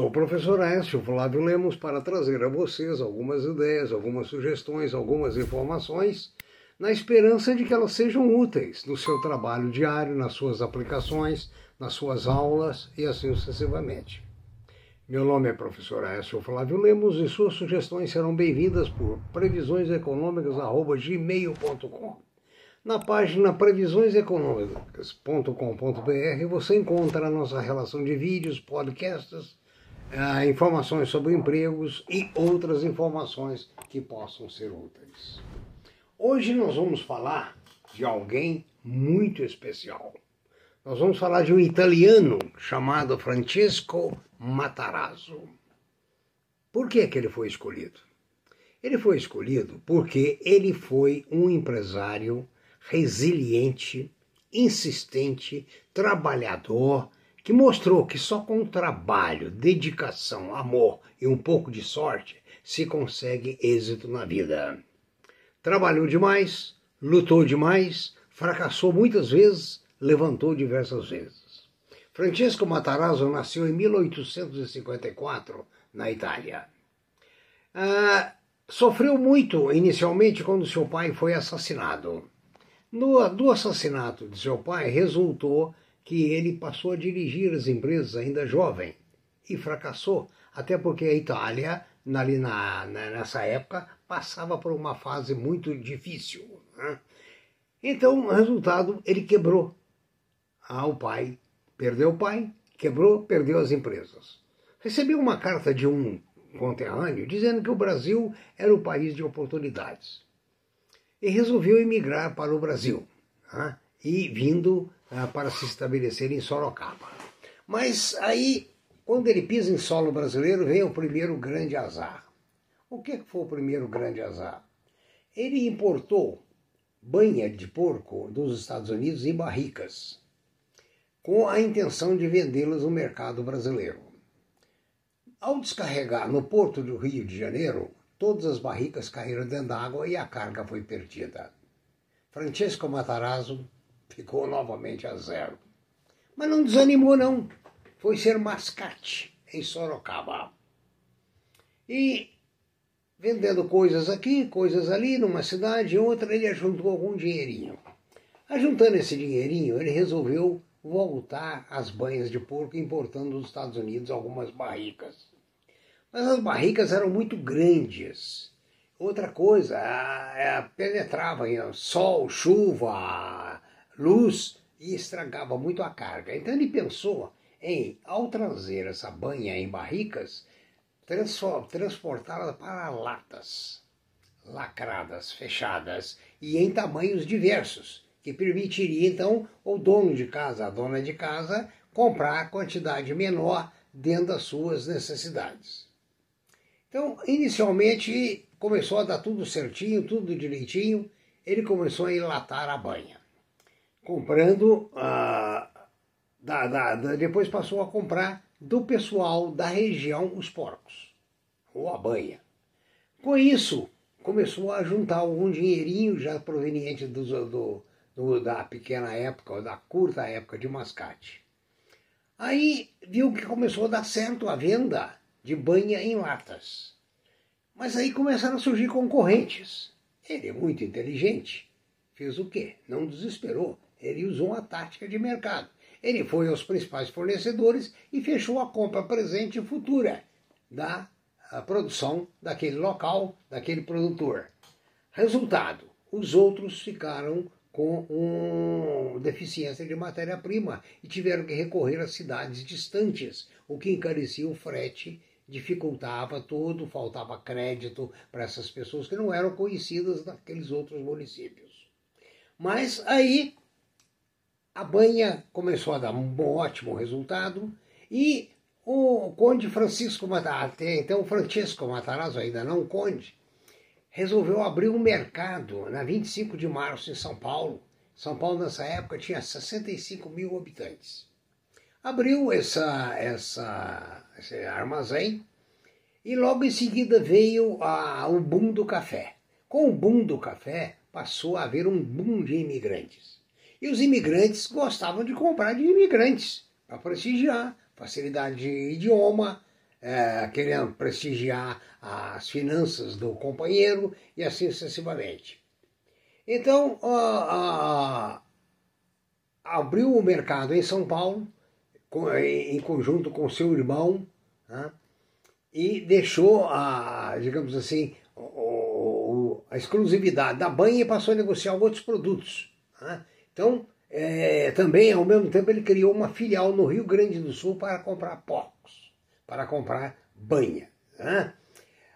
Sou o professor Écio Flávio Lemos para trazer a vocês algumas ideias, algumas sugestões, algumas informações, na esperança de que elas sejam úteis no seu trabalho diário, nas suas aplicações, nas suas aulas e assim sucessivamente. Meu nome é professor Écio Flávio Lemos e suas sugestões serão bem-vindas por previsioneseconômicas.gmail.com. Na página previsioneseconômicas.com.br você encontra a nossa relação de vídeos, podcasts, informações sobre empregos e outras informações que possam ser úteis. Hoje nós vamos falar de alguém muito especial. Nós vamos falar de um italiano chamado Francesco Matarazzo. Por que, que ele foi escolhido? Ele foi escolhido porque ele foi um empresário resiliente, insistente, trabalhador, que mostrou que só com trabalho, dedicação, amor e um pouco de sorte se consegue êxito na vida. Trabalhou demais, lutou demais, fracassou muitas vezes, levantou diversas vezes. Francesco Matarazzo nasceu em 1854 na Itália. Ah, sofreu muito inicialmente quando seu pai foi assassinado. No, do assassinato de seu pai resultou que ele passou a dirigir as empresas ainda jovem e fracassou, até porque a Itália, ali na, na, nessa época, passava por uma fase muito difícil. Né? Então, resultado, ele quebrou ah, o pai, perdeu o pai, quebrou, perdeu as empresas. Recebi uma carta de um conterrâneo dizendo que o Brasil era o país de oportunidades. E resolveu emigrar para o Brasil, né? e vindo para se estabelecer em Sorocaba. Mas aí, quando ele pisa em solo brasileiro, vem o primeiro grande azar. O que foi o primeiro grande azar? Ele importou banha de porco dos Estados Unidos em barricas, com a intenção de vendê-las no mercado brasileiro. Ao descarregar no porto do Rio de Janeiro, todas as barricas caíram dentro d'água e a carga foi perdida. Francesco Matarazzo ficou novamente a zero. Mas não desanimou, não. Foi ser mascate em Sorocaba. E vendendo coisas aqui, coisas ali, numa cidade, outra, ele ajuntou algum dinheirinho. Ajuntando esse dinheirinho, ele resolveu voltar às banhas de porco, importando dos Estados Unidos algumas barricas. Mas as barricas eram muito grandes. Outra coisa, penetrava em sol, chuva, luz e estragava muito a carga. Então ele pensou em, ao trazer essa banha em barricas, transportá-la para latas, lacradas, fechadas e em tamanhos diversos, que permitiria então o dono de casa, a dona de casa, comprar quantidade menor dentro das suas necessidades. Então, inicialmente começou a dar tudo certinho, tudo direitinho, ele começou a enlatar a banha comprando, ah, da, da, depois passou a comprar do pessoal da região os porcos, ou a banha. Com isso, começou a juntar algum dinheirinho já proveniente do, do, do, da pequena época, da curta época de mascate. Aí viu que começou a dar certo a venda de banha em latas. Mas aí começaram a surgir concorrentes. Ele é muito inteligente. Fez o quê? Não desesperou ele usou uma tática de mercado. Ele foi aos principais fornecedores e fechou a compra presente e futura da produção daquele local, daquele produtor. Resultado: os outros ficaram com um, deficiência de matéria-prima e tiveram que recorrer a cidades distantes, o que encarecia o frete, dificultava tudo, faltava crédito para essas pessoas que não eram conhecidas naqueles outros municípios. Mas aí a banha começou a dar um ótimo resultado e o conde Francisco Matarazzo, então Francisco Matarazzo, ainda não conde, resolveu abrir um mercado na 25 de março em São Paulo. São Paulo nessa época tinha 65 mil habitantes. Abriu essa, essa, esse armazém e logo em seguida veio a, o boom do café. Com o boom do café passou a haver um boom de imigrantes. E os imigrantes gostavam de comprar de imigrantes, para prestigiar, facilidade de idioma, é, querendo prestigiar as finanças do companheiro e assim sucessivamente. Então, abriu o mercado em São Paulo, em conjunto com seu irmão, né, e deixou, a, digamos assim, a exclusividade da banha e passou a negociar outros produtos. Né? Então, é, também, ao mesmo tempo, ele criou uma filial no Rio Grande do Sul para comprar porcos, para comprar banha. Né?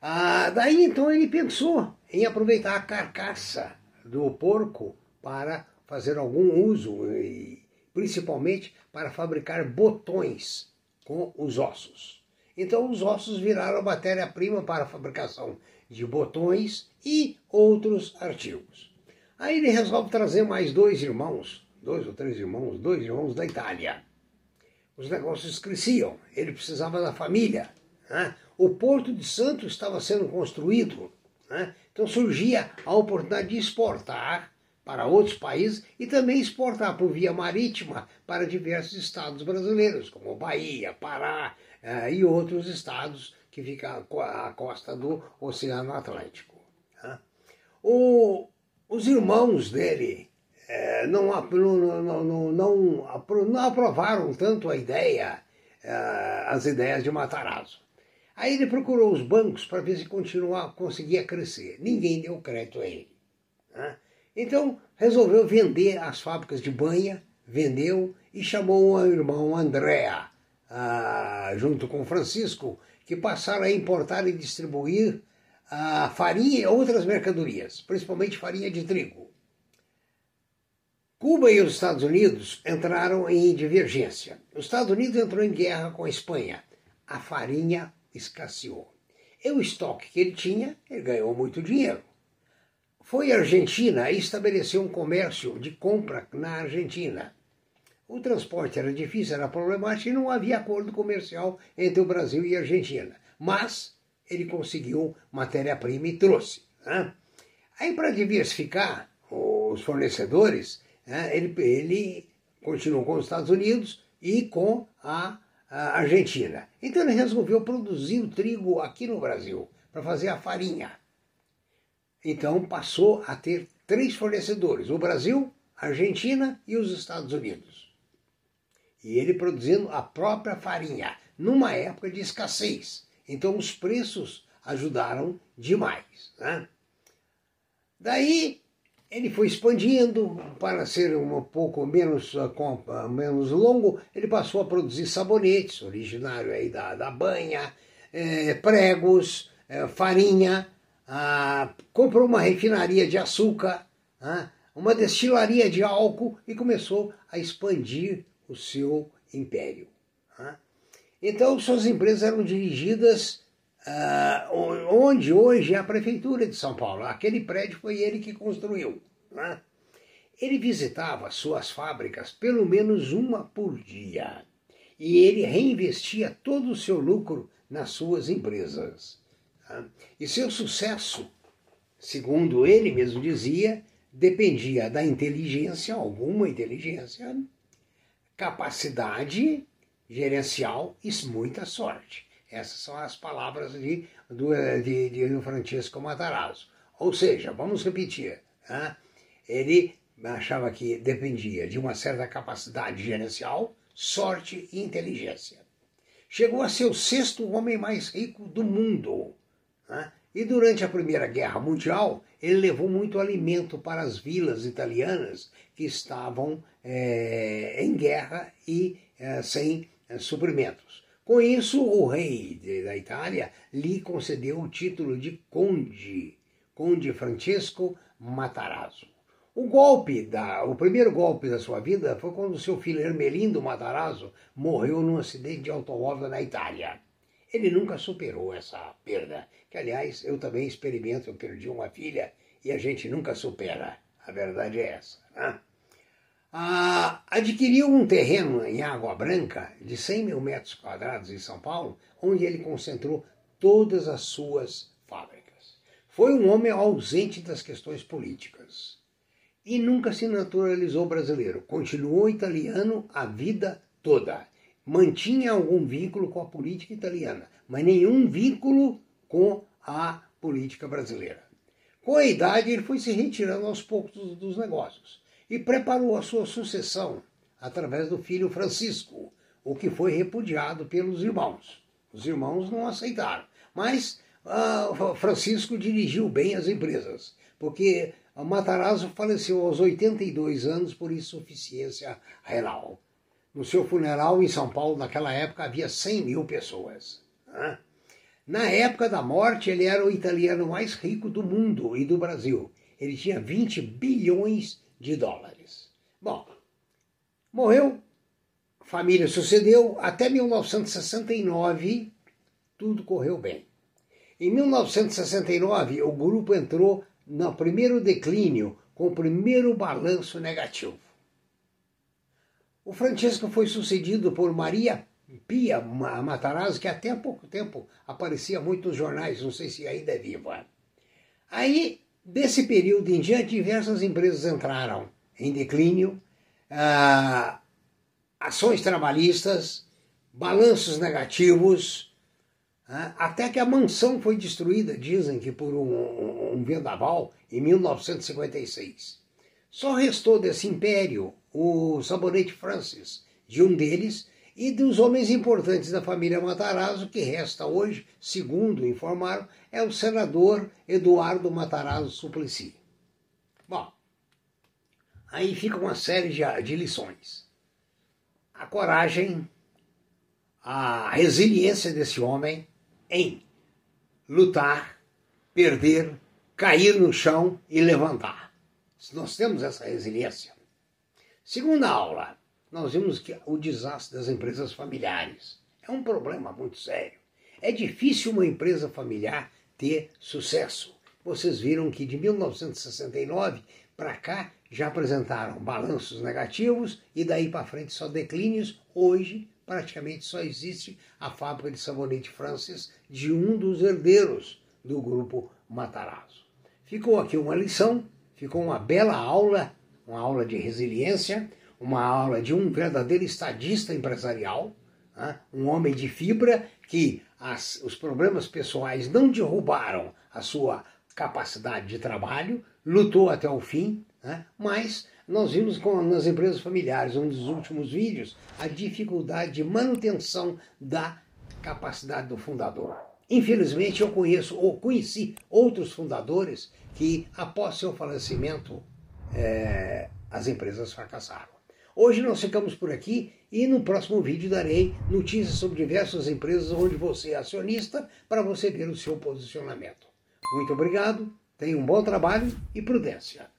Ah, daí, então, ele pensou em aproveitar a carcaça do porco para fazer algum uso, e principalmente para fabricar botões com os ossos. Então, os ossos viraram matéria-prima para a fabricação de botões e outros artigos. Aí ele resolve trazer mais dois irmãos, dois ou três irmãos, dois irmãos da Itália. Os negócios cresciam, ele precisava da família. Né? O Porto de Santos estava sendo construído, né? então surgia a oportunidade de exportar para outros países e também exportar por via marítima para diversos estados brasileiros, como Bahia, Pará eh, e outros estados que ficam à costa do Oceano Atlântico. Né? O, os irmãos dele é, não, não, não, não, aprovaram tanto a ideia, é, as ideias de Matarazzo. Aí ele procurou os bancos para ver se continuar, conseguia crescer. Ninguém deu crédito a ele. Né? Então resolveu vender as fábricas de banha, vendeu e chamou o irmão Andréa, ah, junto com Francisco, que passaram a importar e distribuir a farinha e outras mercadorias, principalmente farinha de trigo. Cuba e os Estados Unidos entraram em divergência. Os Estados Unidos entrou em guerra com a Espanha. A farinha escasseou. E o estoque que ele tinha, ele ganhou muito dinheiro. Foi à Argentina e estabeleceu um comércio de compra na Argentina. O transporte era difícil, era problemático e não havia acordo comercial entre o Brasil e a Argentina. Mas ele conseguiu matéria-prima e trouxe. Né? Aí, para diversificar os fornecedores, né, ele, ele continuou com os Estados Unidos e com a, a Argentina. Então, ele resolveu produzir o trigo aqui no Brasil, para fazer a farinha. Então, passou a ter três fornecedores: o Brasil, a Argentina e os Estados Unidos. E ele produzindo a própria farinha, numa época de escassez. Então os preços ajudaram demais. Né? Daí ele foi expandindo para ser um pouco menos, uh, menos longo, ele passou a produzir sabonetes, originário aí da, da banha, é, pregos, é, farinha, ah, comprou uma refinaria de açúcar, ah, uma destilaria de álcool e começou a expandir o seu império. Ah. Então, suas empresas eram dirigidas uh, onde hoje é a Prefeitura de São Paulo. Aquele prédio foi ele que construiu. Né? Ele visitava suas fábricas pelo menos uma por dia. E ele reinvestia todo o seu lucro nas suas empresas. Né? E seu sucesso, segundo ele mesmo dizia, dependia da inteligência, alguma inteligência, capacidade gerencial e muita sorte. Essas são as palavras de, do, de, de Francisco Matarazzo. Ou seja, vamos repetir, né? ele achava que dependia de uma certa capacidade gerencial, sorte e inteligência. Chegou a ser o sexto homem mais rico do mundo. Né? E durante a Primeira Guerra Mundial, ele levou muito alimento para as vilas italianas que estavam é, em guerra e é, sem suprimentos. Com isso, o rei da Itália lhe concedeu o título de conde, conde Francesco Matarazzo. O golpe, da, o primeiro golpe da sua vida foi quando seu filho Ermelindo Matarazzo morreu num acidente de automóvel na Itália. Ele nunca superou essa perda, que aliás eu também experimento, eu perdi uma filha e a gente nunca supera. A verdade é essa. Né? Ah, adquiriu um terreno em Água Branca de 100 mil metros quadrados em São Paulo, onde ele concentrou todas as suas fábricas. Foi um homem ausente das questões políticas e nunca se naturalizou brasileiro. Continuou italiano a vida toda. mantinha algum vínculo com a política italiana, mas nenhum vínculo com a política brasileira. Com a idade, ele foi se retirando aos poucos dos, negócios e preparou a sua sucessão através do filho Francisco, o que foi repudiado pelos irmãos. Os irmãos não aceitaram, mas uh, Francisco dirigiu bem as empresas, porque Matarazzo faleceu aos 82 anos por insuficiência renal. No seu funeral em São Paulo, naquela época, havia 100 mil pessoas. Né? Na época da morte, ele era o italiano mais rico do mundo e do Brasil. Ele tinha 20 bilhões de dólares. Bom, morreu, família sucedeu, até 1969 tudo correu bem. Em 1969, o grupo entrou no primeiro declínio, com o primeiro balanço negativo. O Francisco foi sucedido por Maria Pia Matarazzo, que até há pouco tempo aparecia muito nos jornais, não sei se ainda é viva. Aí, desse período em diante, diversas empresas entraram em declínio, ah, ações trabalhistas, balanços negativos, ah, até que a mansão foi destruída, dizem que por um, um vendaval, em 1956. Só restou desse império o sabonete Francis, de um deles, e dos homens importantes da família Matarazzo, que resta hoje, segundo informaram, é o senador Eduardo Matarazzo Suplicy. Bom, aí fica uma série de, de lições. A coragem, a resiliência desse homem em lutar, perder, cair no chão e levantar. Nós temos essa resiliência. Segunda aula, nós vimos que o desastre das empresas familiares é um problema muito sério. É difícil uma empresa familiar ter sucesso. Vocês viram que de 1969 para cá já apresentaram balanços negativos e daí para frente só declínios. Hoje, praticamente só existe a fábrica de sabonete Francis de um dos herdeiros do grupo Matarazzo. Ficou aqui uma lição, ficou uma bela aula, uma aula de resiliência uma aula de um verdadeiro estadista empresarial, né? um homem de fibra que as, os problemas pessoais não derrubaram a sua capacidade de trabalho, lutou até o fim, né? mas nós vimos com, nas empresas familiares, um dos últimos vídeos, a dificuldade de manutenção da capacidade do fundador. Infelizmente, eu conheço ou conheci outros fundadores que, após seu falecimento, é, as empresas fracassaram. Hoje nós ficamos por aqui e no próximo vídeo darei notícias sobre diversas empresas onde você é acionista para você ver o seu posicionamento. Muito obrigado, tenha um bom trabalho e prudência.